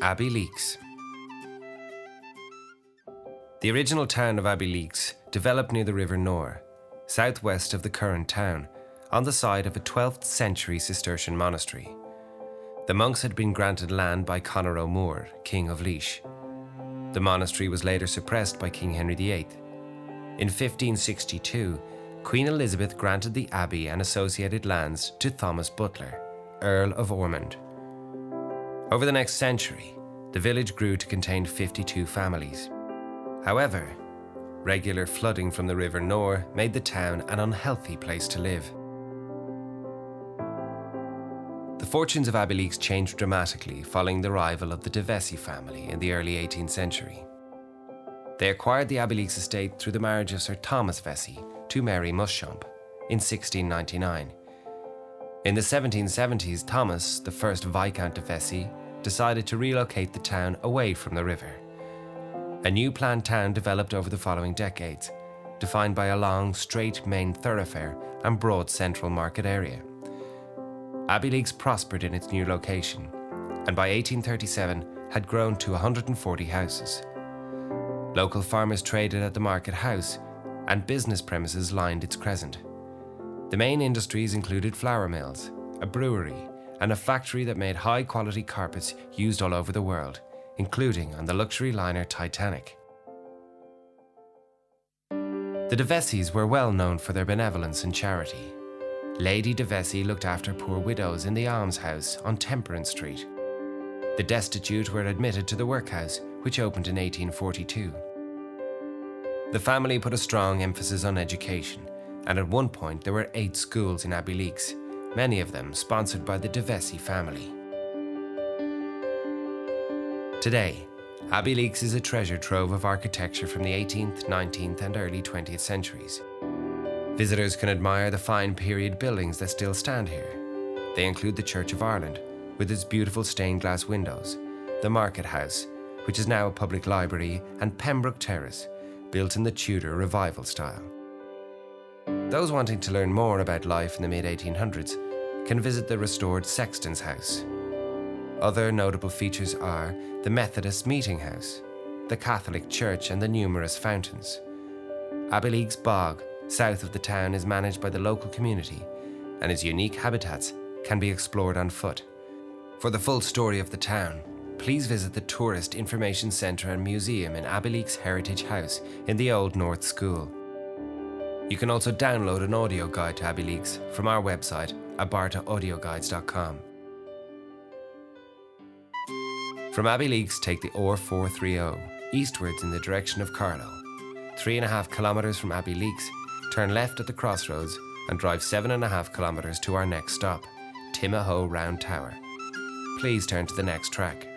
Abbeyleix. The original town of Abbeyleix developed near the River Nore, southwest of the current town, on the site of a 12th century Cistercian monastery. The monks had been granted land by Conor O'Moore, King of Laois. The monastery was later suppressed by King Henry VIII. In 1562, Queen Elizabeth granted the abbey and associated lands to Thomas Butler, Earl of Ormond. Over the next century, the village grew to contain 52 families. However, regular flooding from the River Nore made the town an unhealthy place to live. The fortunes of Abbeyleix changed dramatically following the arrival of the de Vesci family in the early 18th century. They acquired the Abbeyleix estate through the marriage of Sir Thomas Vesey to Mary Muschamp in 1699. In the 1770s, Thomas, the first Viscount de Vesci, decided to relocate the town away from the river. A new planned town developed over the following decades, defined by a long, straight main thoroughfare and broad central market area. Abbeyleix prospered in its new location, and by 1837 had grown to 140 houses. Local farmers traded at the market house, and business premises lined its crescent. The main industries included flour mills, a brewery, and a factory that made high quality carpets used all over the world, including on the luxury liner Titanic. The de Vescis were well known for their benevolence and charity. Lady de looked after poor widows in the almshouse on Temperance Street. The destitute were admitted to the workhouse, which opened in 1842. The family put a strong emphasis on education, and at one point there were eight schools in Abbeyleix, many of them sponsored by the de Vesci family. Today, Abbeyleix is a treasure trove of architecture from the 18th, 19th, and early 20th centuries. Visitors can admire the fine period buildings that still stand here. They include the Church of Ireland, with its beautiful stained glass windows, the Market House, which is now a public library, and Pembroke Terrace, built in the Tudor Revival style. Those wanting to learn more about life in the mid 1800s can visit the restored Sexton's House. Other notable features are the Methodist Meeting House, the Catholic Church, and the numerous fountains. Abbeyleix Bog, south of the town, is managed by the local community, and its unique habitats can be explored on foot. For the full story of the town, please visit the Tourist Information Centre and Museum in Abbeyleix Heritage House in the Old North School. You can also download an audio guide to Abbeyleix from our website, abartaaudioguides.com. From Abbeyleix, take the R430 eastwards in the direction of Carlow. Three and a half kilometres from Abbeyleix, turn left at the crossroads and drive seven and a half kilometres to our next stop, Timahoe Round Tower. Please turn to the next track.